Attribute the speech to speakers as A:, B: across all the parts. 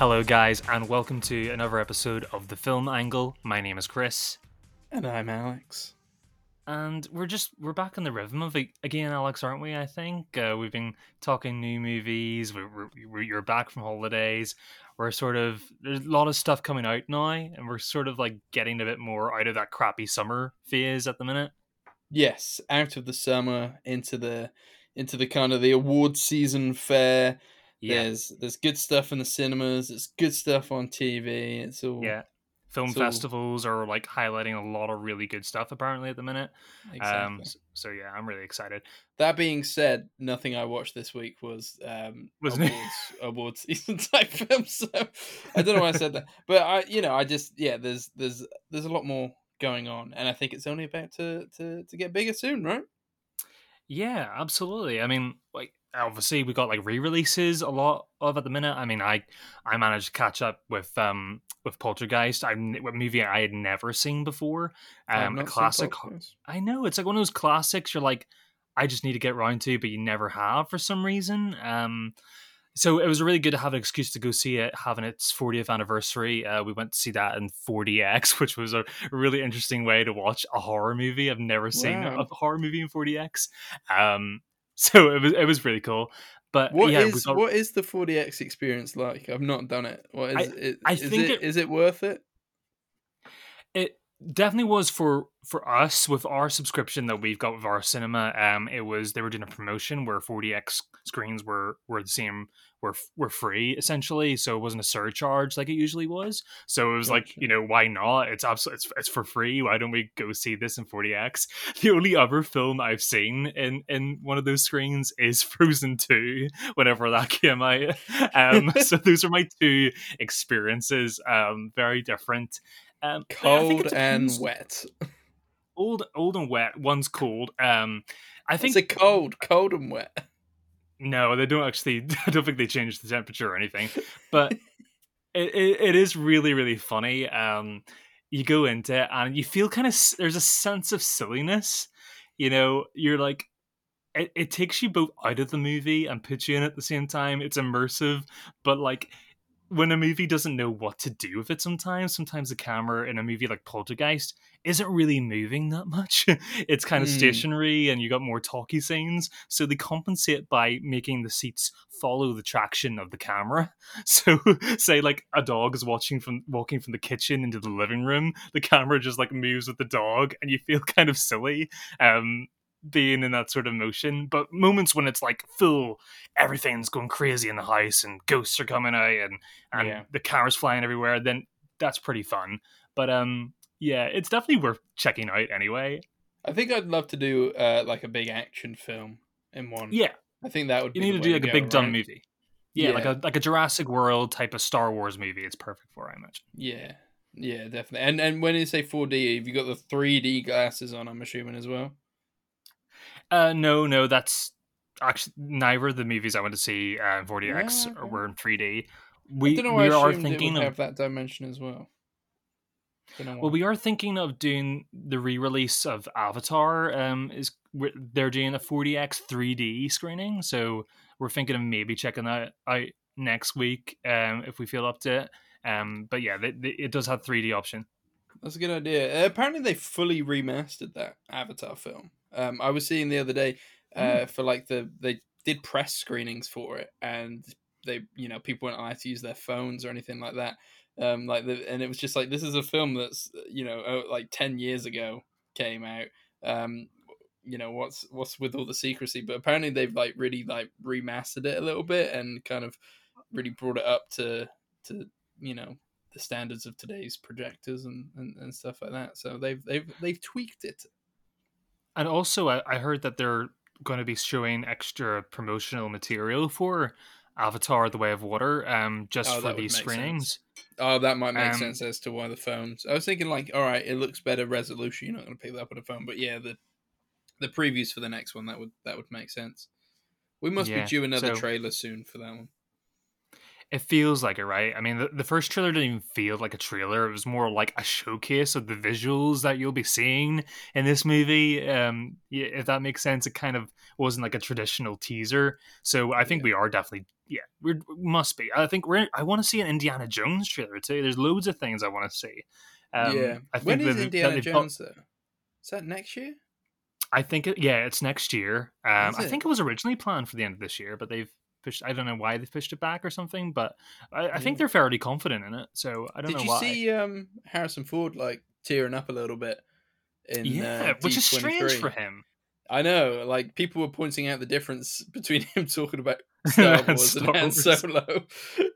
A: Hello, guys, and welcome to another episode of The Film Angle. My name is Kris,
B: And I'm Alex.
A: and we're just we're back in the rhythm of it again, Alex, aren't we? I think uh, we've been talking new movies. We're, we're, we're you're back from holidays. We're sort of there's a lot of stuff coming out now, and we're sort of like getting a bit more out of that crappy summer phase at the minute.
B: Yes, out of the summer into the into the kind of the award season fair.
A: Yeah,
B: There's there's good stuff in the cinemas. It's good stuff on TV. It's all
A: yeah. Film
B: So-
A: festivals are like highlighting a lot of really good stuff apparently at the minute.
B: exactly.
A: Um, s- so yeah, I'm really excited.
B: that being said, nothing I watched this week was um
A: Wasn't
B: awards awards season type film. So I don't know why I said that, but I you know I just yeah there's there's there's a lot more going on, and I think it's only about to to to get bigger soon, right?
A: Yeah, absolutely. I mean, like obviously we got like re-releases a lot of at the minute. I mean, I I managed to catch up with um with Poltergeist, I a movie I had never seen before. Um, a classic. I know it's like one of those classics. You're like, I just need to get around to, but you never have for some reason. Um, so it was really good to have an excuse to go see it, having its 40th anniversary. Uh, we went to see that in 4DX, which was a really interesting way to watch a horror movie. I've never seen
B: Wow.
A: a horror movie in 4DX. Um, so it was it was really cool. But
B: what
A: yeah,
B: is,
A: got...
B: what is the 4DX experience like? I've not done it. What is
A: I-
B: it?
A: I
B: is
A: think
B: it,
A: it-
B: is it worth it?
A: It definitely was for for us with our subscription that we've got with our cinema um it was they were doing a promotion where 4DX screens were were the same were were free essentially. So it wasn't a surcharge like it usually was. So it was like you know why not? It's absolutely it's, it's for free. Why don't we go see this in 4DX the only other film i've seen in in one of those screens is frozen 2 whenever that came out. Um so those are my two experiences um very different um,
B: Cold and wet.
A: Old, old and wet. One's cold. Um, I think
B: think cold, cold and wet.
A: no, they don't actually. I don't think they changed the temperature or anything. But it, it, it is really, really funny. Um, you go into it and you feel kind of there's a sense of silliness. You know, you're like. It, it takes you both out of the movie and puts you in at the same time. It's immersive, but like when a movie doesn't know what to do with it sometimes sometimes the camera in a movie like poltergeist isn't really moving that much. It's kind of
B: Hmm.
A: stationary and you got more talky scenes. So they compensate by making the seats follow the traction of the camera. So say like a dog is watching from walking from the kitchen into the living room. The camera just like moves with the dog and you feel kind of silly. Um being in that sort of motion but moments when it's like full everything's going crazy in the house and ghosts are coming out and and
B: Yeah.
A: the camera's flying everywhere, then that's pretty fun. But um, yeah, it's definitely worth checking out anyway.
B: I think I'd love to do uh, like a big action film in one.
A: Yeah,
B: I think that would. Be You
A: need to do like a
B: go,
A: big dumb movie. Yeah, like a like a Jurassic World type of Star Wars movie. It's perfect for, I imagine.
B: Yeah, yeah, definitely. And and when you say 4D, have you got the 3D glasses on? I'm assuming as well.
A: Uh, no, no, that's actually neither of the movies I went to see uh, in 4DX
B: Yeah, okay.
A: were in 3D. We
B: know.
A: we
B: I
A: are thinking of
B: that dimension as well.
A: Well, we are thinking of doing the re-release of Avatar. Um, is they're doing a 4DX 3D screening, so we're thinking of maybe checking that out next week. Um, if we feel up to it. Um, but yeah, they, they, it does have 3D option.
B: That's a good idea. Uh, apparently, they fully remastered that Avatar film. Um, I was seeing the other day uh, for like the they did press screenings for it, and they you know people weren't allowed to use their phones or anything like that. Um, like the, and it was just like this is a film that's you know uh, like ten years ago came out. Um, you know what's what's with all the secrecy, but apparently they've like really like remastered it a little bit and kind of really brought it up to to you know the standards of today's projectors and, and, and stuff like that. So they've they've they've tweaked it.
A: And also, I, I heard that they're going to be showing extra promotional material for Avatar: The Way of Water, um, just
B: Oh,
A: for these
B: make sense. Oh, that might make
A: Um,
B: sense as to why the phones. I was thinking like, all right, it looks better resolution. You're not going to pick that up on a phone, but yeah, the the previews for the next one that would that would make sense. We must
A: Yeah,
B: be due another
A: so-
B: trailer soon for that one.
A: It feels like it, right? I mean, the, the first trailer didn't even feel like a trailer. It was more like a showcase of the visuals that you'll be seeing in this movie. Um, if that makes sense, it kind of wasn't like a traditional teaser. So I think yeah. we are definitely, yeah, we must be. I think we're. I want to see an Indiana Jones trailer too. There's loads of things I want to see.
B: Um, yeah, I think when is that, Indiana that Jones though? Is that next year?
A: I think it, yeah, it's next year. Um, I think it was originally planned for the end of this year, but they've pushed. I don't know why they pushed it back or something, but I, I think they're fairly confident in it. So I don't
B: Did
A: know Did
B: you
A: why.
B: see um, Harrison Ford like tearing up a little bit?
A: In, yeah, uh, which is strange for him.
B: I know, like people were pointing out the difference between him talking about Star Wars and Han Solo,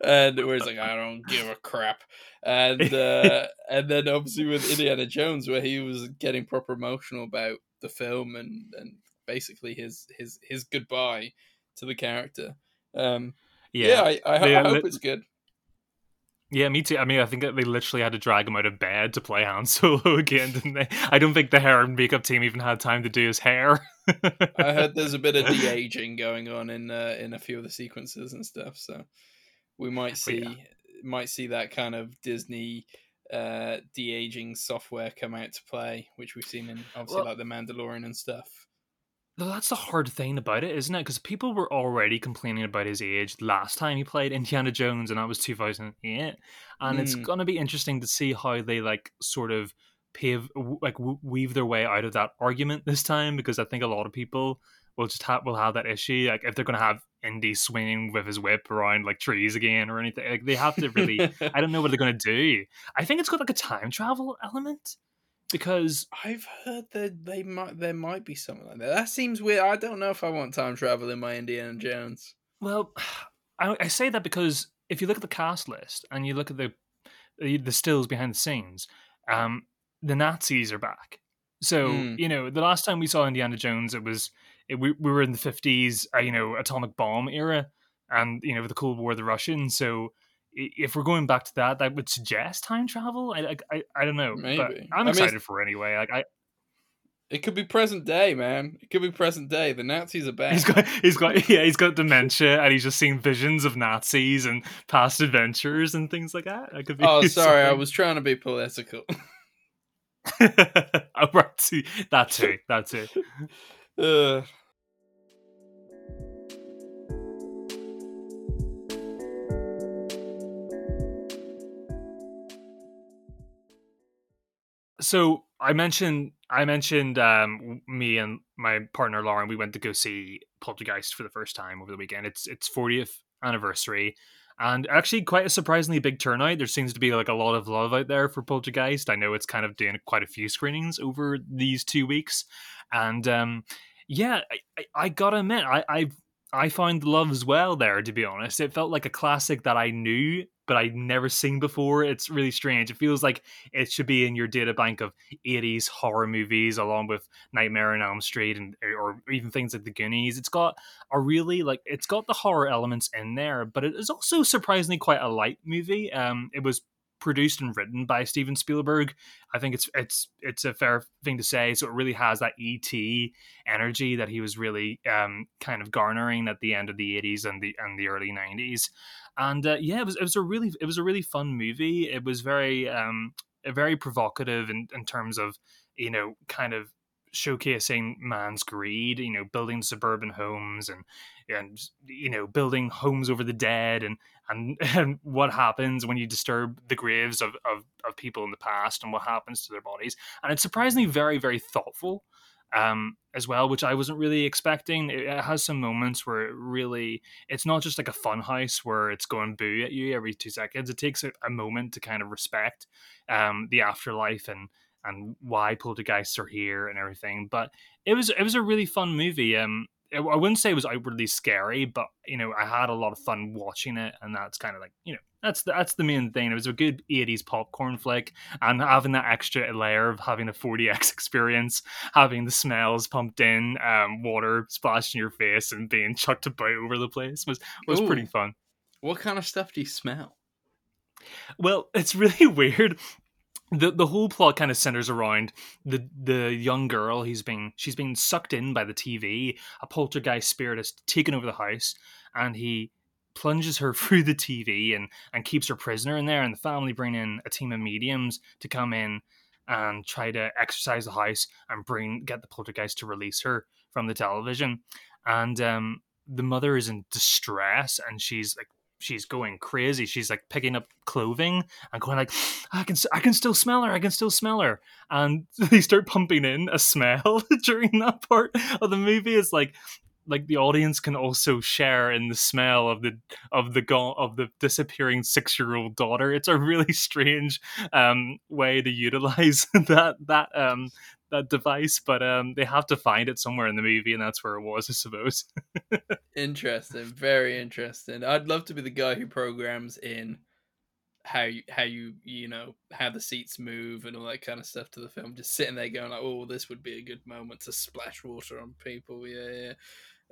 B: and where he's like, "I don't give a crap," and uh, and then obviously with Indiana Jones, where he was getting proper emotional about the film and and basically his his his goodbye to the character. Um, yeah, yeah I, I, I hope it's good.
A: Yeah, me too. I mean, I think they literally had to drag him out of bed to play Han Solo again, didn't they? I don't think the hair and makeup team even had time to do his hair.
B: I heard there's a bit of de aging going on in uh, in a few of the sequences and stuff, so we might see yeah. might see that kind of Disney uh, de aging software come out to play, which we've seen in obviously well, like the Mandalorian and stuff.
A: That's the hard thing about it, isn't it? Because people were already complaining about his age last time he played Indiana Jones, and that was 2008. And mm. it's going to be interesting to see how they like sort of pave like weave their way out of that argument this time, because I think a lot of people will just have will have that issue. Like if they're going to have Indy swinging with his whip around like trees again or anything, like they have to really. I don't know what they're going to do. I think it's got like a time travel element because
B: I've heard that they might there might be something like that. That seems weird. I don't know if I want time travel in my Indiana Jones.
A: Well, I, I say that because if you look at the cast list and you look at the the stills behind the scenes, um, the Nazis are back. So mm. you know, the last time we saw Indiana Jones, it was it, we we were in the fifties, uh, you know, atomic bomb era, and you know the Cold War, the Russians. So if we're going back to that, that would suggest time travel. I I, I don't know, Maybe. but I'm excited I mean, for it anyway. Like I.
B: It could be present day, man. It could be present day. The Nazis are back.
A: He's got, he's got, yeah, he's got dementia, and he's just seeing visions of Nazis and past adventures and things like that. That could be.
B: Oh, sorry, I was trying to be political.
A: oh, right, that too, that too. Uh, so I mentioned I mentioned um, me and my partner Lauren. We went to go see Poltergeist for the first time over the weekend. It's its 40th anniversary, and actually quite a surprisingly big turnout. There seems to be like a lot of love out there for Poltergeist. I know it's kind of doing quite a few screenings over these two weeks, and um, yeah, I, I, I, gotta admit, I I I found love as well there. To be honest, it felt like a classic that I knew but I'd never seen before. It's really strange. It feels like it should be in your data bank of 80s horror movies, along with Nightmare on Elm Street and or even things like The Goonies. It's got a really like it's got the horror elements in there, but it is also surprisingly quite a light movie. Um, it was produced and written by Steven Spielberg. I think it's it's it's a fair thing to say. So it really has that ET energy that he was really um, kind of garnering at the end of the 80s and the and the early 90s. And uh, yeah, it was it was a really it was a really fun movie. It was very um, very provocative in, in terms of you know kind of showcasing man's greed, you know, building suburban homes and and you know building homes over the dead and and, and what happens when you disturb the graves of, of, of people in the past and what happens to their bodies. And it's surprisingly very, very thoughtful um, as well, which I wasn't really expecting. It, it, has some moments where it really, it's not just like a fun house where it's going boo at you every two seconds. It takes a, a moment to kind of respect um, the afterlife and and why poltergeists are here and everything. But it was it was a really fun movie. Um, I wouldn't say it was outwardly scary, but you know, I had a lot of fun watching it, and that's kind of like you know, that's the, that's the main thing. It was a good '80s popcorn flick, and having that extra layer of having a 4DX experience, having the smells pumped in, um, water splashed in your face, and being chucked about over the place was was Ooh. pretty fun.
B: What kind of stuff do you smell?
A: Well, it's really weird the the whole plot kind of centers around the the young girl He's being she's being sucked in by the TV. A poltergeist spirit has taken over the house, and he plunges her through the TV and and keeps her prisoner in there. And the family bring in a team of mediums to come in and try to exercise the house and bring get the poltergeist to release her from the television. And um, the mother is in distress and she's like she's going crazy. She's like picking up clothing and going like, I can I can still smell her. I can still smell her. And they start pumping in a smell during that part of the movie. It's like like the audience can also share in the smell of the of the go- of the disappearing six year old daughter. It's a really strange um, way to utilize that that um, that device, but um, they have to find it somewhere in the movie, and that's where it was, I suppose.
B: interesting, very interesting. I'd love to be the guy who programs in how you how you you know how the seats move and all that kind of stuff to the film. Just sitting there going like, oh, this would be a good moment to splash water on people. Yeah, yeah.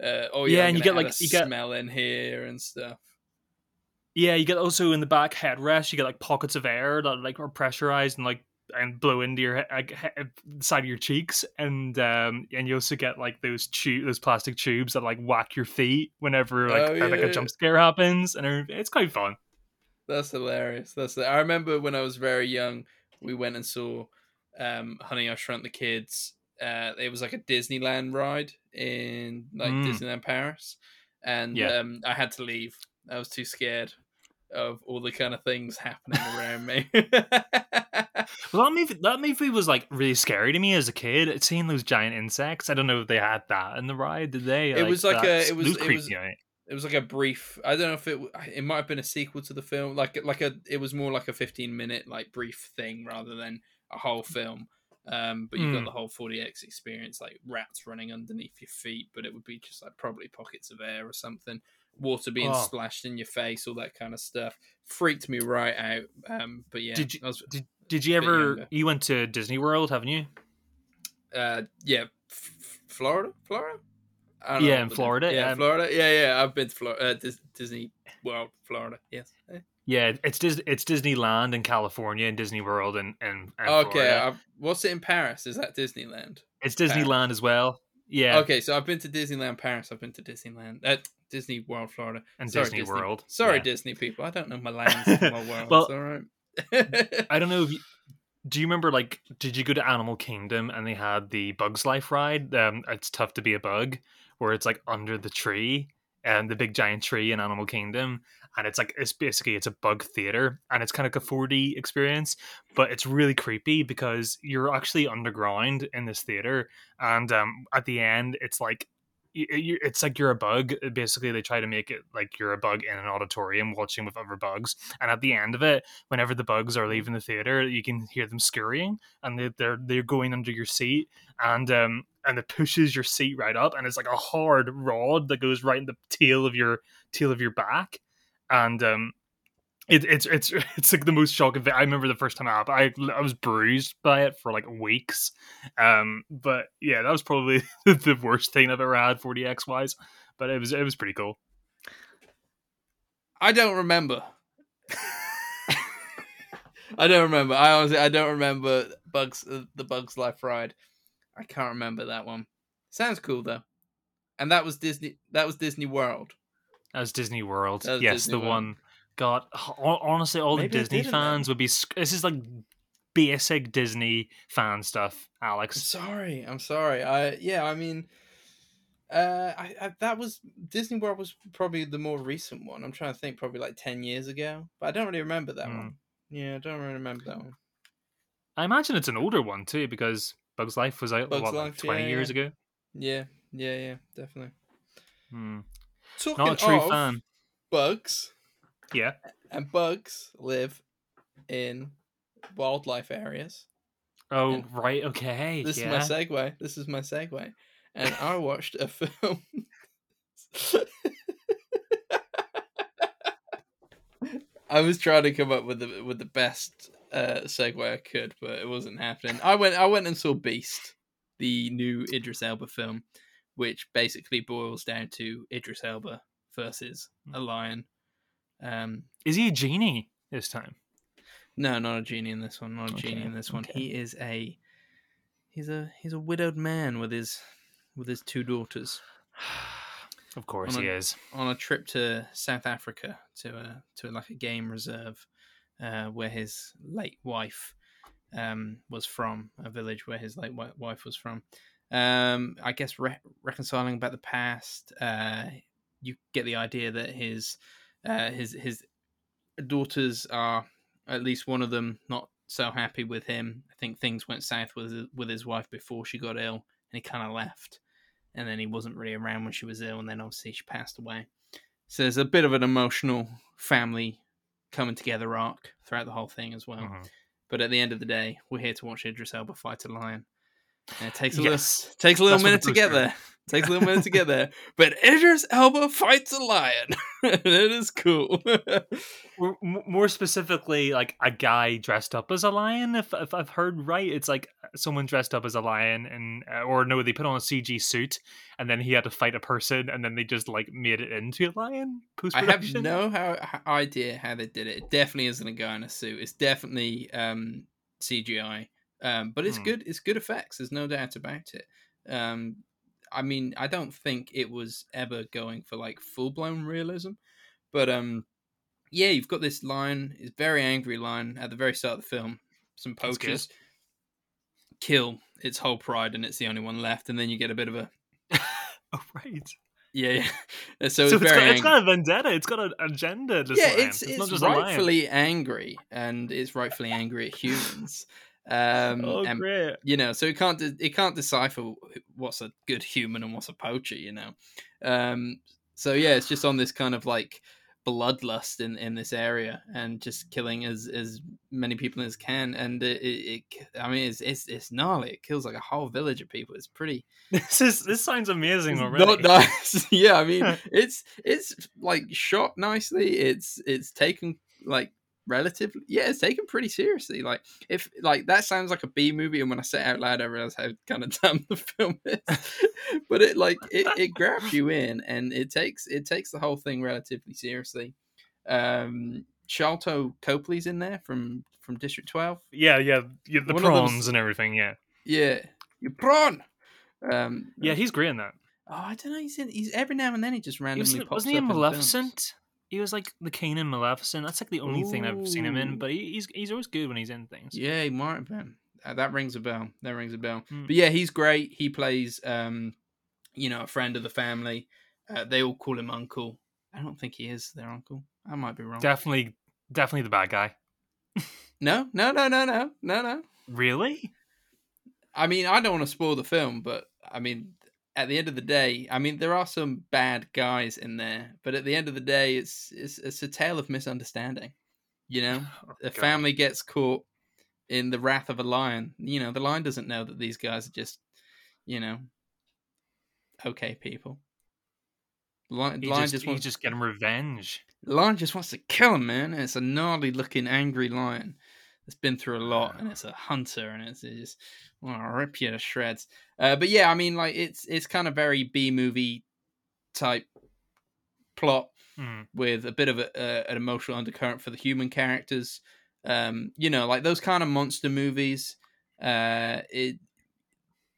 B: Uh, oh yeah,
A: yeah and you get like
B: you
A: get
B: smell in here and stuff.
A: Yeah, you get also in the back headrest, you get like pockets of air that like are pressurized and like and blow into your like, side of your cheeks, and um and you also get like those tube those plastic tubes that like whack your feet whenever like
B: Oh,
A: like
B: yeah.
A: a jump scare happens, and it's quite fun.
B: That's hilarious. That's I remember when I was very young, we went and saw um Honey I Shrunk the Kids. Uh it was like a Disneyland ride in like
A: Mm.
B: Disneyland Paris. And
A: Yeah.
B: um I had to leave. I was too scared of all the kind of things happening around me.
A: Well, that movie that movie was like really scary to me as a kid. Seeing those giant insects, I don't know if they had that in the ride. Did they?
B: It was like a- it was- it
A: creepy,
B: was- it was like a brief i don't know if it it might have been a sequel to the film like like a it was more like a 15 minute like brief thing rather than a whole film um but you got
A: Mm.
B: the whole 4DX experience like rats running underneath your feet but it would be just like probably pockets of air or something water being
A: Oh.
B: splashed in your face all that kind of stuff freaked me right out um but yeah
A: Did you-
B: was,
A: Did Did you ever?
B: younger.
A: You went to Disney World, haven't you?
B: uh yeah F- florida florida I don't know
A: Yeah, in Florida,
B: yeah
A: um,
B: florida yeah yeah i've been to florida uh, Dis- disney world florida yes.
A: Yeah, it's Dis- it's Disneyland in California and Disney World and and, and
B: Okay,
A: Florida.
B: I've, what's it in Paris? Is that Disneyland?
A: it's Disneyland as well. Yeah,
B: Okay, so I've been to Disneyland Paris. I've been to Disneyland, uh, Disney World, Florida.
A: and
B: Sorry,
A: Disney, World.
B: Sorry,
A: yeah.
B: Disney people. I don't know my lands and my worlds.
A: Well,
B: all right.
A: I don't know if you, do you remember like did you go to Animal Kingdom and they had the Bugs Life ride? Um, it's tough to be a bug, where it's like under the tree and the big giant tree in Animal Kingdom, and it's like it's basically it's a bug theater and it's kind of like a 4D experience, but it's really creepy because you're actually underground in this theater, and um, at the end it's like. It's like you're a bug. Basically, they try to make it like you're a bug in an auditorium watching with other bugs. And at the end of it, whenever the bugs are leaving the theater, you can hear them scurrying, and they, they're they're going under your seat, and um and it pushes your seat right up, and it's like a hard rod that goes right in the tail of your tail of your back, and um. It, it's it's it's like the most shocking thing. I remember the first time I I I was bruised by it for like weeks, um. But yeah, that was probably the worst thing I've ever had 4DX wise. But it was it was pretty cool.
B: I don't remember. I don't remember. I honestly, I don't remember Bugs, uh, the Bugs Life ride. I can't remember that one. Sounds cool though. And that was Disney. That was Disney World.
A: That was Disney World.
B: Was
A: yes,
B: Disney
A: the
B: World.
A: one. God, honestly, all
B: Maybe
A: the Disney
B: then.
A: fans would be. This is like basic Disney fan stuff,
B: I'm
A: Alex.
B: sorry. I'm sorry. I yeah. I mean, uh, I, I that was Disney World was probably the more recent one. I'm trying to think, probably like ten years ago, but I don't really remember that
A: Hmm.
B: one. Yeah, I don't really remember that one.
A: I imagine it's an older one too, because Bugs Life was out
B: Bugs
A: what, like twenty
B: yeah,
A: years ago.
B: Yeah, yeah, yeah, definitely.
A: Hmm.
B: Talking
A: Not a true
B: of
A: fan.
B: bugs,
A: Yeah.
B: and bugs live in wildlife areas.
A: Oh
B: And
A: right. Okay.
B: This
A: yeah.
B: is my segue. This is my segue. And I watched a film. I was trying to come up with the with the best uh, segue I could, but it wasn't happening. I went I went and saw Beast, the new Idris Elba film, which basically boils down to Idris Elba versus a lion. Um,
A: Is he a genie this time?
B: no, not a genie in this one. Not a genie in this one.
A: okay.
B: He is a he's a he's a widowed man with his with his two daughters.
A: Of course
B: On
A: he is.
B: on a trip to South Africa to a to like a game reserve uh, where his late wife um, was from, a village where his late wife was from. Um, I guess re- reconciling about the past. Uh, you get the idea that his uh, his his daughters are at least one of them not so happy with him. I think things went south with his- with his wife before she got ill, and he kind of left. And then he wasn't really around when she was ill, and then obviously she passed away. So there's a bit of an emotional family coming together arc throughout the whole thing as well.
A: Mhm.
B: But at the end of the day, we're here to watch Idris Elba fight a lion. And it takes a
A: Yes.
B: little takes a little
A: That's
B: minute to get there. Takes a little minute to get there. But Idris Elba fights a lion. it is cool.
A: More specifically, like a guy dressed up as a lion. If, if I've heard right, it's like someone dressed up as a lion, and uh, or no, they put on a CG suit, and then he had to fight a person, and then they just like made it into a lion
B: I have no how, idea how they did it. It definitely isn't a guy in a suit. It's definitely um, CGI. Um, but it's
A: Hmm.
B: good. It's good effects. There's no doubt about it. Um, I mean, I don't think it was ever going for like full blown realism, but um, yeah, you've got this line. It's very angry line at the very start of the film. Some poachers kill its whole pride, and it's the only one left. And then you get a bit of a
A: oh right.
B: yeah. yeah. So,
A: So,
B: it's
A: got, it's got a vendetta. It's got an agenda. This
B: yeah,
A: lion.
B: it's
A: not
B: it's
A: just
B: rightfully angry, and it's rightfully angry at humans. Um,
A: Oh
B: and
A: great.
B: you know, so it can't de- it can't decipher what's a good human and what's a poacher. You know, um, so yeah, it's just on this kind of like bloodlust in in this area and just killing as as many people as can. And it, it, it I mean, it's, it's it's gnarly. It kills like a whole village of people. It's pretty
A: This is this sounds amazing already.
B: not nice. yeah, I mean, it's it's like shot nicely. It's it's taken like relatively. Yeah, it's taken pretty seriously. Like if like that sounds like a B movie, and when I say it out loud, I realize how kind of dumb the film is. but it like it, it grabs you in, and it takes it takes the whole thing relatively seriously. Um, Sharlto Copley's in there from from District Twelve.
A: yeah, yeah, yeah, the
B: One
A: prawns and everything. Yeah,
B: Yeah, you prawn. Um,
A: yeah, he's great in that.
B: Oh, I don't know. He's in. He's every now and then he just
A: He
B: randomly
A: was,
B: pops
A: wasn't he in. Maleficent? He was like the King in Maleficent. That's like the only thing I've seen him in. But he, he's he's always good when he's in things.
B: Yeah, he might have been. Uh, that rings a bell. That rings a bell.
A: Hmm.
B: But yeah, he's great. He plays, um, you know, a friend of the family. Uh, they all call him uncle. I don't think he is their uncle. I might be wrong.
A: Definitely, definitely the bad guy.
B: no, no, no, no, no, no, no.
A: Really?
B: I mean, I don't want to spoil the film, but I mean, at the end of the day, I mean, there are some bad guys in there, but at the end of the day, it's it's, it's a tale of misunderstanding. You know,
A: Oh,
B: a
A: God.
B: family gets caught in the wrath of a lion. You know, the lion doesn't know that these guys are just, you know, okay people. Lion,
A: He
B: lion
A: just,
B: just,
A: he's
B: wants
A: just getting revenge.
B: lion just wants to kill him, man. It's a gnarly looking, angry lion that's been through a lot, and it's a hunter, and it's, it just want to rip you to shreds. Uh, but yeah, I mean, like it's it's kind of very B movie type plot
A: Mm.
B: with a bit of a, uh, an emotional undercurrent for the human characters. Um, you know, like those kind of monster movies. Uh, it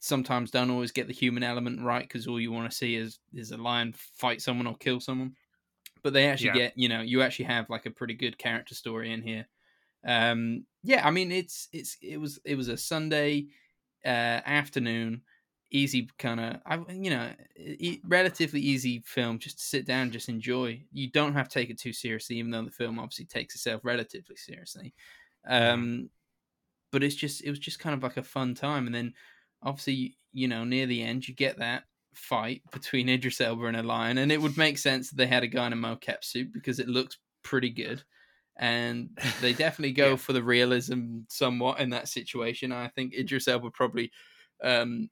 B: sometimes don't always get the human element right because all you want to see is is a lion fight someone or kill someone. But they actually
A: Yeah.
B: get, you know, you actually have like a pretty good character story in here. Um, yeah, I mean, it's it's it was it was a Sunday uh, afternoon easy kind of I you know e- relatively easy film just to sit down just enjoy. You don't have to take it too seriously even though the film obviously takes itself relatively seriously. Um but it's just it was just kind of like a fun time and then obviously you know near the end you get that fight between Idris Elba and a lion and it would make sense that they had a guy in a mocap suit because it looks pretty good and they definitely go
A: Yeah.
B: for the realism somewhat in that situation I think Idris Elba probably um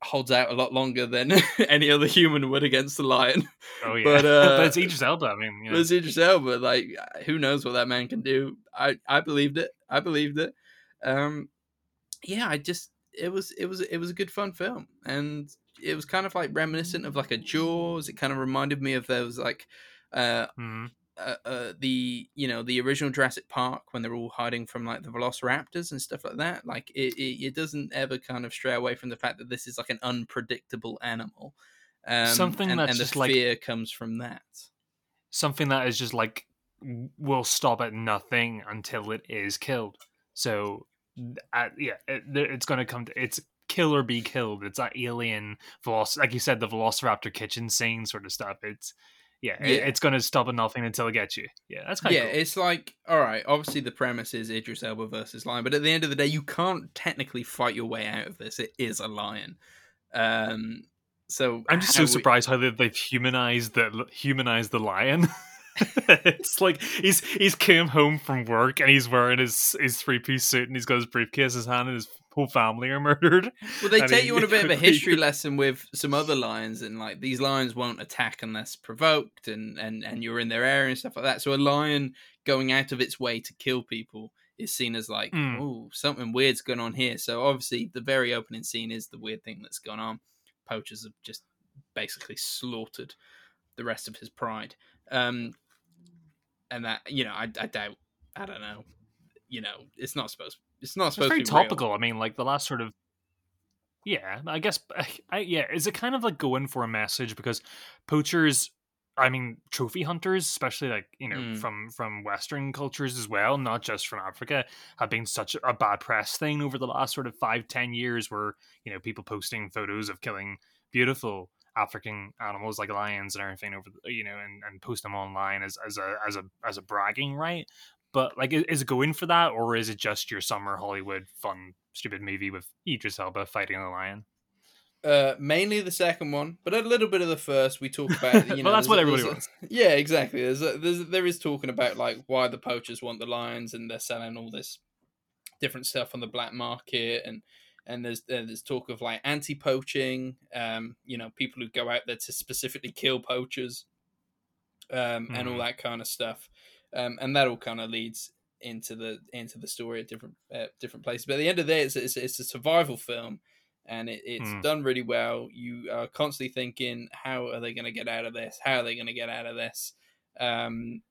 B: holds out a lot longer than any other human would against the lion.
A: Oh yeah,
B: But, uh,
A: but it's Idris Elba. I mean, you know.
B: But it's Idris Elba, like who knows what that man can do? I I believed it. I believed it. Um, yeah, I just it was it was it was a good fun film, and it was kind of like reminiscent of like a Jaws. It kind of reminded me of those like uh
A: Mhm.
B: Uh, uh, the you know the original Jurassic Park when they're all hiding from like the Velociraptors and stuff like that. Like it, it, it doesn't ever kind of stray away from the fact that this is like an unpredictable animal. Um,
A: Something
B: and,
A: that's
B: and the
A: just like-
B: fear comes from that.
A: something that is just like will stop at nothing until it is killed. So, uh, yeah, it, it's going to come to it's kill or be killed. It's that alien veloc, like you said, the Velociraptor kitchen scene sort of stuff. It's yeah, it- it's going to stop at nothing until it gets you. Yeah, that's kind of
B: Yeah,
A: cool.
B: it's like all right. Obviously, the premise is Idris Elba versus lion, but at the end of the day, you can't technically fight your way out of this. It is a lion. Um, so
A: I'm just so
B: we-
A: surprised how they- they've humanized the humanized the lion. it's like he's he's came home from work and he's wearing his his three piece suit and he's got his briefcase in his hand and his whole family are murdered.
B: Well, they
A: and
B: take
A: he
B: you on a bit of a history lesson with some other lions, and like these lions won't attack unless provoked, and and and you're in their area and stuff like that. So a lion going out of its way to kill people is seen as like,
A: Mm.
B: oh, something weird's going on here. So obviously, the very opening scene is the weird thing that's gone on. Poachers have just basically slaughtered the rest of his pride, um, and that you know, I, I doubt, I don't know, you know, it's not supposed, it's not
A: It's
B: supposed
A: very
B: to be real.
A: topical. I mean, like the last sort of yeah, I guess I, yeah, is it kind of like going for a message because poachers I mean trophy hunters, especially like, you know,
B: Mm.
A: from from western cultures as well, not just from Africa, have been such a bad press thing over the last sort of five, ten years where, you know, people posting photos of killing beautiful African animals like lions and everything over the, you know, and, and post them online as, as a as a as a bragging right. But like, is it going for that, or is it just your summer Hollywood fun, stupid movie with Idris Elba fighting a lion?
B: Uh, mainly the second one, but a little bit of the first. We talk about, you know,
A: Well, that's what everybody wants.
B: Yeah, exactly. There's, a, there's there is talking about like why the poachers want the lions, and they're selling all this different stuff on the black market, and and there's uh, there's talk of like anti-poaching, um, you know, people who go out there to specifically kill poachers, um, and all
A: Mhm.
B: that kind of stuff, um, and that all kind of leads into the into the story at different uh, different places. But at the end of the day, it's it's, it's a survival film, and it, it's
A: Mm.
B: done really well. You are constantly thinking, how are they going to get out of this? How are they going to get out of this? Um,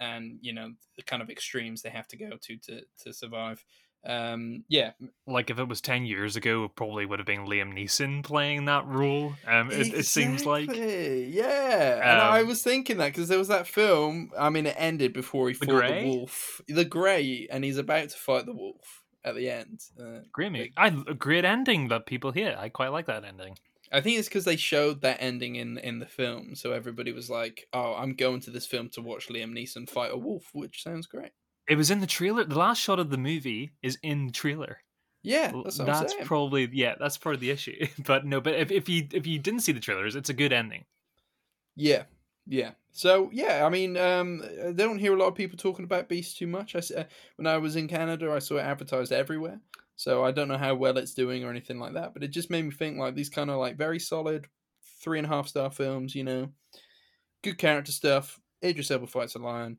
B: and you know the kind of extremes they have to go to to to survive. Um, yeah,
A: Like if it was ten years ago, it probably would have been Liam Neeson playing that role. Um, it, it seems like
B: Exactly, yeah. and I
A: Um,
B: was thinking that because there was that film. I mean, it ended before he
A: The
B: fought
A: Grey?
B: the wolf, the Grey, and he's about to fight the wolf at the end. Uh,
A: great movie. I a great ending that people hate. I quite like that ending.
B: I think it's because they showed that ending in in the film, so everybody was like, "Oh, I'm going to this film to watch Liam Neeson fight a wolf," which sounds great.
A: It was in the trailer. The last shot of the movie is in the trailer.
B: Yeah, that's
A: that's probably yeah. That's part of the issue. But no, but if, if you if you didn't see the trailers, it's a good ending.
B: Yeah, yeah. So yeah, I mean, um, I don't hear a lot of people talking about Beast too much. I uh, when I was in Canada, I saw it advertised everywhere. So I don't know how well it's doing or anything like that, but it just made me think like these kind of like very solid three and a half star films. You know, good character stuff. Idris Elba fights a lion.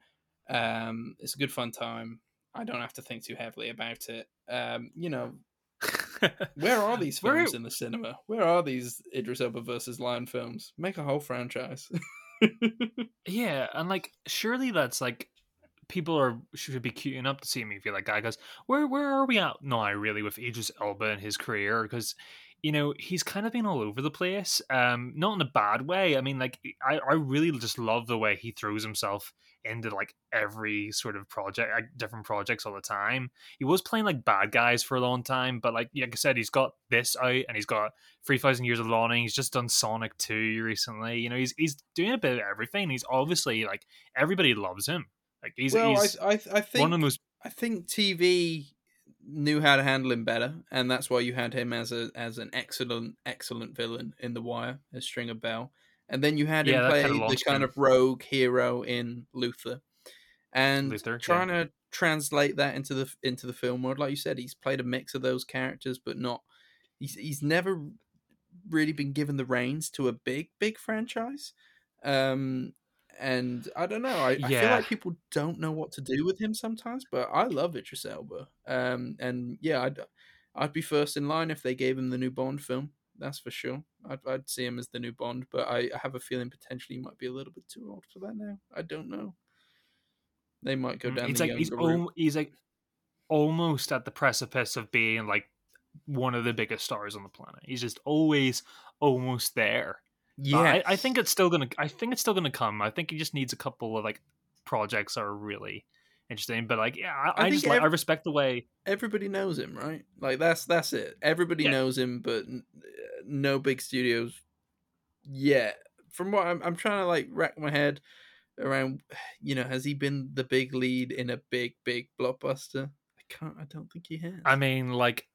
B: Um, it's a good fun time. I don't have to think too heavily about it. Um, you know, where are these
A: Where-
B: films in the cinema? Where are these Idris Elba versus Lion films? Make a whole franchise.
A: Yeah, and like surely that's like people are should be queuing up to see a movie like that because where where are we at now really with Idris Elba and his career because you know he's kind of been all over the place um not in a bad way I mean like I, I really just love the way he throws himself into like every sort of project like, different projects all the time. He was playing like bad guys for a long time but like like I said he's got this out and he's got 3000 years of Longing he's just done Sonic 2 recently. You know he's he's doing a bit of everything. He's obviously like everybody loves him. Like he's,
B: well,
A: he's
B: I, I, I think
A: one of the most
B: I think TV knew how to handle him better, and that's why you had him as a as an excellent excellent villain in The Wire as Stringer Bell, and then you had him
A: that
B: play
A: kinda
B: the kind
A: him.
B: of rogue hero in Luther, and
A: Luther, yeah.
B: trying to translate that into the into the film world. Like you said, he's played a mix of those characters, but not. He's he's never really been given the reins to a big big franchise. Um, and I don't know. I, I feel like people don't know what to do with him sometimes. But I love Idris Elba. Um, and yeah, I'd I'd be first in line if they gave him the new Bond film. That's for sure. I'd I'd see him as the new Bond. But I, I have a feeling potentially he might be a little bit too old for that now. I don't know. They might go mm, down
A: he's
B: the
A: like he's al- he's like almost at the precipice of being like one of the biggest stars on the planet he's just always almost there
B: Yeah,
A: I, I think it's still gonna. I think it's still gonna come. I think he just needs a couple of like projects that are really interesting. But like, yeah, I, I,
B: I
A: just like,
B: ev-
A: I respect the way.
B: everybody knows him, right? Like that's that's it. Everybody
A: Yeah.
B: knows him, but n- no big studios yet. From what I'm, I'm trying to like rack my head around, you know, has he been the big lead in a big, big blockbuster? I can't. I don't think he has.
A: I mean, like,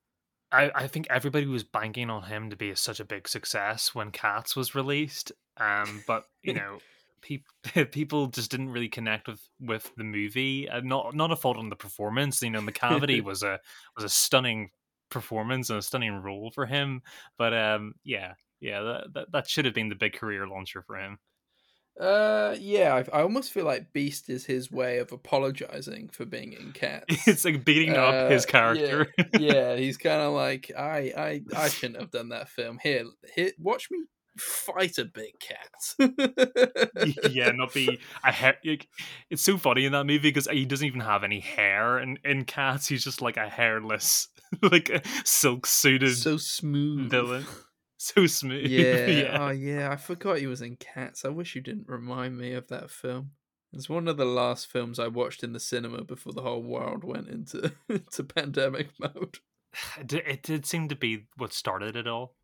A: I I think everybody was banking on him to be such a big success when Cats was released. Um, but you know. People, people just didn't really connect with with the movie. Uh, not not a fault on the performance. You know, Macavity was a was a stunning performance and a stunning role for him. But um, yeah, yeah, that, that that should have been the big career launcher for him.
B: Uh, yeah, I, I almost feel like Beast is his way of apologizing for being in Cats.
A: it's like beating up his
B: Uh,
A: character.
B: yeah, he's kind of like I, I, I shouldn't have done that film. Here, here, watch me fight a big cat.
A: yeah, not be a hair. It's so funny in that movie because he doesn't even have any hair in, in Cats. He's just like a hairless, like silk suited
B: so smooth.
A: villain. So smooth.
B: Yeah.
A: yeah.
B: Oh, yeah. I forgot he was in Cats. I wish you didn't remind me of that film. It's one of the last films I watched in the cinema before the whole world went into to pandemic mode.
A: It did seem to be what started it all.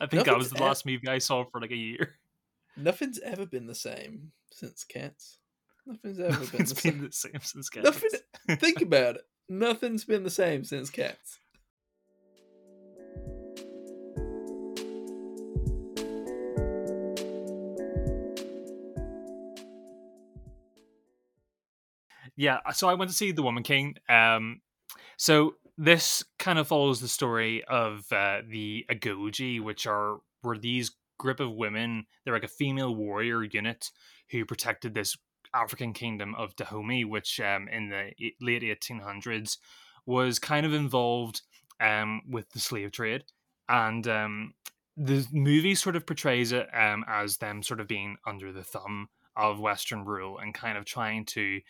A: I think that was the last movie I saw for like a year.
B: Nothing's ever been the same since Cats. Nothing's ever been the
A: been
B: same.
A: the same since Cats.
B: Nothing. Think about it. Nothing's been the same since Cats.
A: yeah so i went to see the woman king um so this kind of follows the story of uh, the Agojie which are were these group of women they're like a female warrior unit who protected this african kingdom of dahomey which um, in the late 1800s was kind of involved um, with the slave trade. And um, the movie sort of portrays it um, as them sort of being under the thumb of western rule and kind of trying to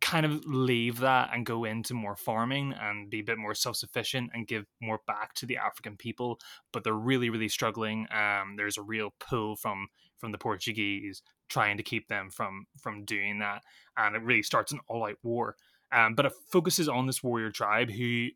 A: kind of leave that and go into more farming and be a bit more self-sufficient and give more back to the african people but they're really really struggling um there's a real pull from from the portuguese trying to keep them from from doing that and it really starts an all-out war. Um but it focuses on this warrior tribe who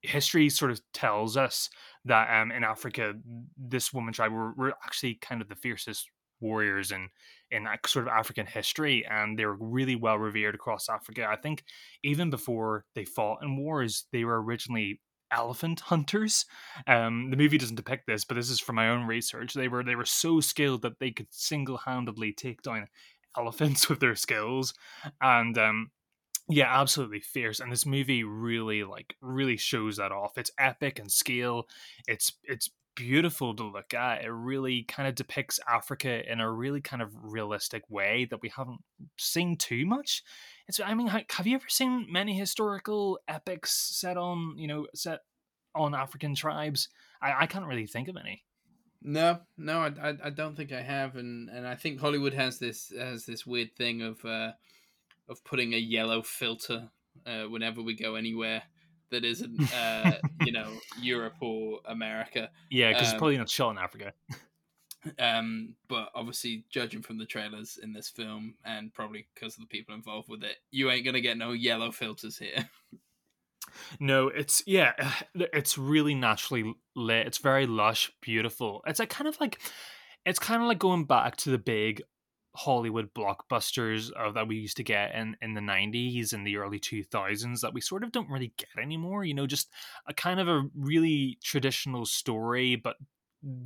A: history sort of tells us that um in africa this woman tribe were, were actually kind of the fiercest warriors in in sort of African history, and they were really well revered across Africa. I think even before they fought in wars, they were originally elephant hunters. Um, the movie doesn't depict this, but this is from my own research. They were they were so skilled that they could single handedly take down elephants with their skills, and um, yeah, absolutely fierce. And this movie really like really shows that off. It's epic in scale. It's it's beautiful to look at. It really kind of depicts Africa in a really kind of realistic way that we haven't seen too much. It's I mean, have you ever seen many historical epics set on, you know, set on African tribes? I, I can't really think of any.
B: No, no, I, I, I don't think I have, and, and I think Hollywood has this has this weird thing of uh, of putting a yellow filter uh, whenever we go anywhere that isn't uh, you know Europe or America.
A: Yeah, because
B: Um,
A: it's probably not shot in Africa.
B: Um, but obviously, judging from the trailers in this film, and probably because of the people involved with it, you ain't gonna get no yellow filters here.
A: No, it's yeah, it's really naturally lit. It's very lush, beautiful. It's like kind of like it's kind of like going back to the big Hollywood blockbusters of that we used to get in in the 90s and the early 2000s that we sort of don't really get anymore, you know, just a kind of a really traditional story but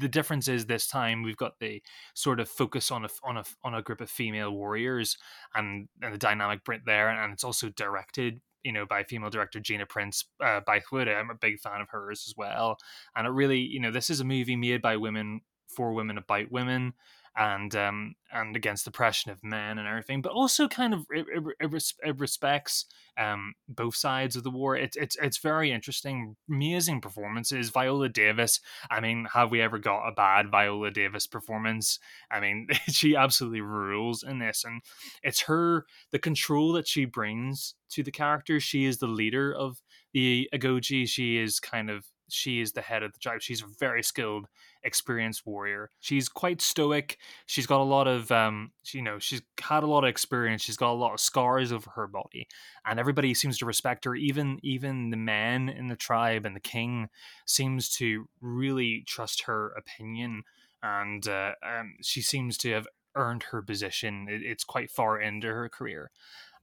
A: the difference is this time we've got the sort of focus on a on a on a group of female warriors and and the dynamic Brit there and it's also directed you know, by female director Gina Prince uh, Bythewood. I'm a big fan of hers as well. And it really, you know, this is a movie made by women for women about women and um and against the oppression of men and everything but also kind of it, it, it, respects um both sides of the war. It's it's it's very interesting amazing performances. Viola davis i mean have we ever got a bad viola davis performance? I mean she absolutely rules in this and it's her the control that she brings to the character. She is the leader of the Agojie. She is kind of she is the head of the tribe. She's very skilled, experienced warrior. She's quite stoic. She's got a lot of, um, you know, she's had a lot of experience. She's got a lot of scars over her body, and everybody seems to respect her. Even even the men in the tribe and the king seems to really trust her opinion, and uh, um, she seems to have earned her position. It, it's quite far into her career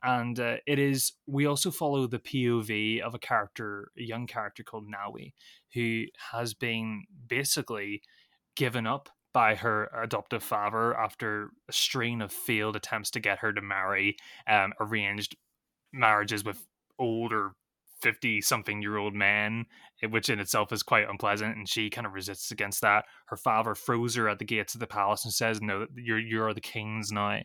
A: and uh, it is we also follow the pov of a character a young character called nawi who has been basically given up by her adoptive father after a string of failed attempts to get her to marry um, arranged marriages with older 50 something year old men, eh, which in itself is quite unpleasant. And she kind of resists against that. Her father throws her at the gates of the palace and says, No, you're, you're the kings now.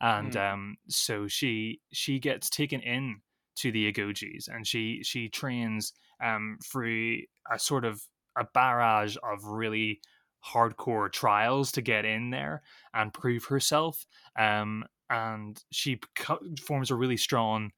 A: And mm. um, so she she gets taken in to the Agojis and she she trains um, through a sort of a barrage of really hardcore trials to get in there and prove herself. Um, and she forms a really strong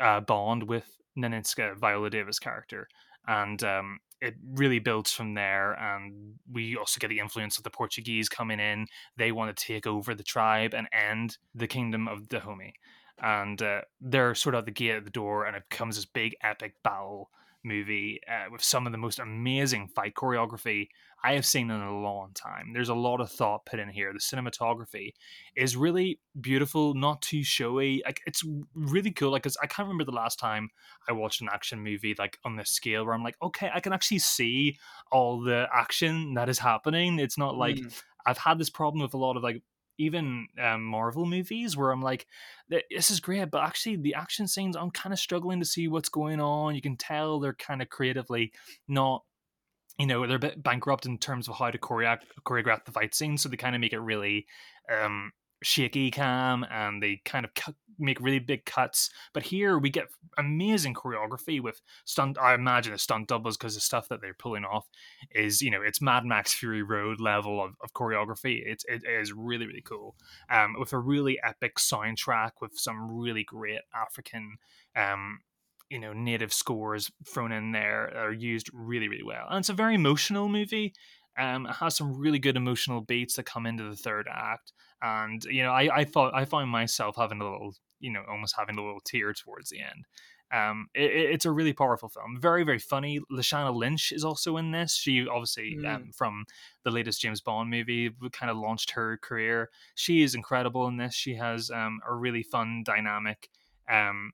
A: uh, bond with Nanisca, Viola Davis character, and um, it really builds from there. And we also get the influence of the Portuguese coming in. They want to take over the tribe and end the kingdom of Dahomey. And uh, they're sort of at the gate at the door, and it becomes this big epic battle movie uh, with some of the most amazing fight choreography I have seen in a long time. There's a lot of thought put in here. The cinematography is really beautiful, not too showy. Like it's really cool. Like I can't remember the last time I watched an action movie like on this scale where I'm like, okay, I can actually see all the action that is happening. It's not like mm. I've had this problem with a lot of like even um, Marvel movies where I'm like, this is great, but actually the action scenes, I'm kind of struggling to see what's going on. You can tell they're kind of creatively not you know they're a bit bankrupt in terms of how to choreograph, the fight scenes so they kind of make it really um, shaky cam and they kind of cut, make really big cuts. But here we get amazing choreography with stunt i imagine the stunt doubles because the stuff that they're pulling off is you know it's mad max fury road level of, of choreography. It's it is really really cool. Um, with a really epic soundtrack with some really great african um, you know native scores thrown in there are used really really well and it's a very emotional movie um, it has some really good emotional beats that come into the third act and you know i i thought i find myself having a little you know almost having a little tear towards the end um, it, it's a really powerful film. Very, very funny. Lashana Lynch is also in this. She obviously mm. um, from the latest James Bond movie kind of launched her career. She is incredible in this. She has um, a really fun dynamic um,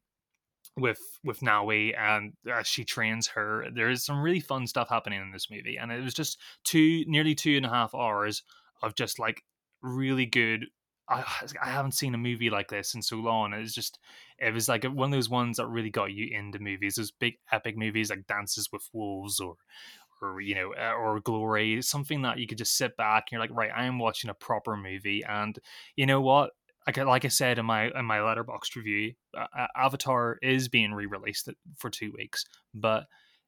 A: with with Nawi and as she trains her. There is some really fun stuff happening in this movie, and it was just two nearly two and a half hours of just like really good. I, I haven't seen a movie like this in so long. It was just it was like one of those ones that really got you into movies. Those big epic movies like Dances with Wolves or or you know uh, or glory something that you could just sit back and you're like right i am watching a proper movie and you know what like, like I said in my in my Letterboxd review, uh, Avatar is being re-released for two weeks, but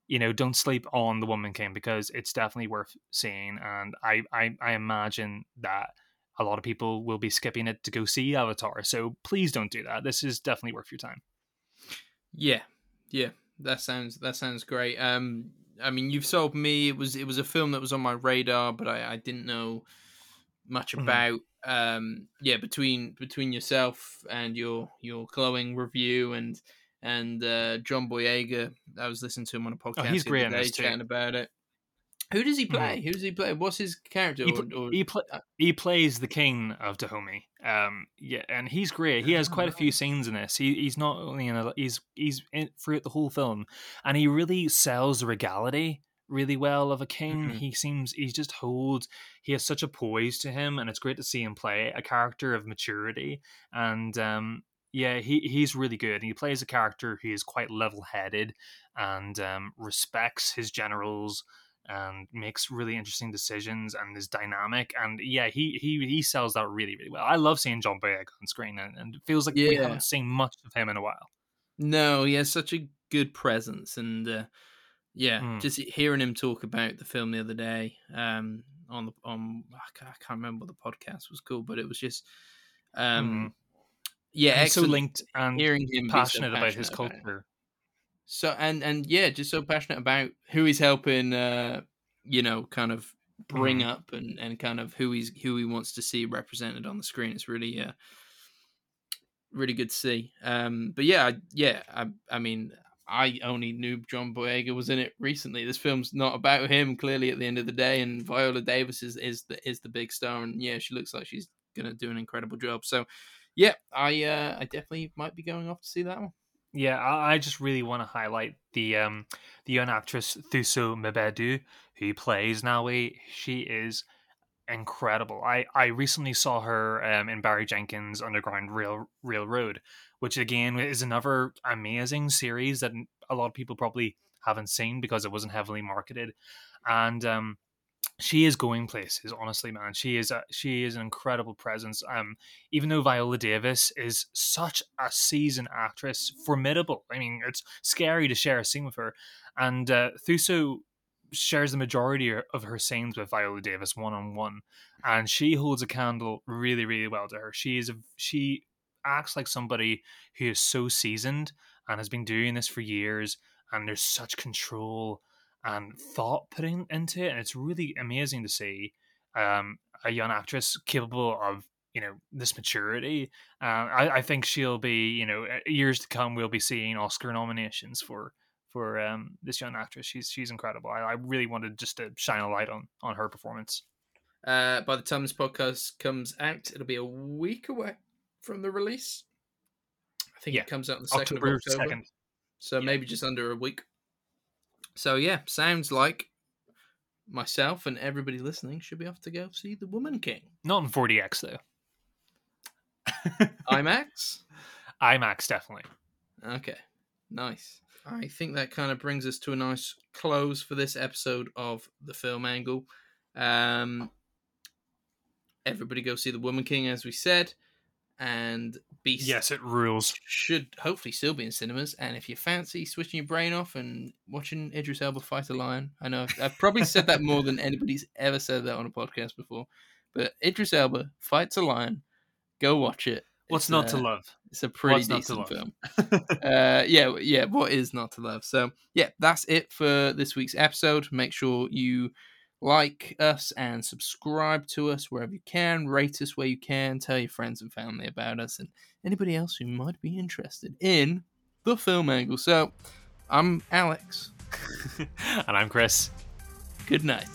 A: you know, don't sleep on the Woman King because it's definitely worth seeing, and I I, I imagine that a lot of people will be skipping it to go see Avatar. So please don't do that. This is definitely worth your time.
B: Yeah, yeah, that sounds that sounds great. Um, I mean, you've sold me. It was it was a film that was on my radar, but I, I didn't know much mm-hmm. Um yeah between between yourself and your your glowing review and and uh john boyega i was listening to him on a podcast oh, he's great today, chatting about it who does he mm-hmm. play? Mm. Who does he play? What's his character?
A: He, pl-
B: or, or...
A: he, pl- uh he, plays the king of Dahomey. Um, yeah, and he's great. He has quite a few scenes in this. He, he's not only in a, he's he's in, throughout the whole film, and he really sells the regality really well of a king. Mm-hmm. He seems he just holds he has such a poise to him, and it's great to see him play a character of maturity. And um, yeah, he he's really good. He plays a character who is quite level headed and um, respects his generals and makes really interesting decisions and is dynamic and yeah he he he sells that really really well i love seeing john boyega on screen and, and it feels like yeah. we haven't seen much of him in a while
B: no he has such a good presence and uh, yeah, mm. just hearing him talk about the film the other day um, on the on I can't remember what the podcast was called, but it was just um, mm. yeah,
A: so linked and hearing him passionate, so passionate about his culture.
B: So and and yeah, just so passionate about who he's helping. Uh, you know, kind of bring
A: Mhm.
B: up and and kind of who he's who he wants to see represented on the screen. It's really uh really good to see. Um, but yeah, I, yeah, I I mean. I only knew John Boyega was in it recently. This film's not about him, clearly. At the end of the day, and Viola Davis is, is the is the big star, and yeah, she looks like she's gonna do an incredible job. So, yeah, I uh, I definitely might be going off to see that one.
A: Yeah, I, just really want to highlight the um the young actress Thuso Mbedu who plays Nawi. She is incredible. I I recently saw her um in Barry Jenkins' Underground Rail Railroad, which again is another amazing series that a lot of people probably haven't seen because it wasn't heavily marketed, and um she is going places honestly man. She is a she is an incredible presence. Um even though viola davis is such a seasoned actress formidable. I mean it's scary to share a scene with her. And uh thuso shares the majority of her scenes with viola davis one-on-one and she holds a candle really really well to her she is a, she acts like somebody who is so seasoned and has been doing this for years and there's such control and thought putting into it, and it's really amazing to see um, a young actress capable of you know this maturity. Uh, I, I think she'll be you know years to come. We'll be seeing Oscar nominations for for um, this young actress. She's she's incredible. I, I really wanted just to shine a light on on her performance.
B: Uh, by the time this podcast comes out, it'll be a week away from the release. I think
A: Yeah,
B: it comes out on the second
A: October
B: of October,
A: second.
B: so
A: Yeah.
B: maybe just under a week. So yeah, sounds like myself and everybody listening should be off to go see the Woman King.
A: Not in 4DX though.
B: IMAX.
A: IMAX definitely.
B: Okay, nice. I think that kind of brings us to a nice close for this episode of the Film Angle. Um, everybody go see the Woman King, as we said, and Beast.
A: Yes, it rules.
B: should hopefully still be in cinemas. And if you fancy switching your brain off and watching Idris Elba fight a lion, I know I've, I've probably said that more than anybody's ever said that on a podcast before. But Idris Elba fights a lion. Go watch it.
A: What's not to love?
B: It's a pretty
A: What's not to
B: decent film. uh, yeah, yeah. What is not to love? So yeah, that's it for this week's episode. Make sure you like us and subscribe to us wherever you can. Rate us where you can. Tell your friends and family about us and anybody else who might be interested in the film angle. So I'm Alex.
A: and I'm Kris.
B: Good night.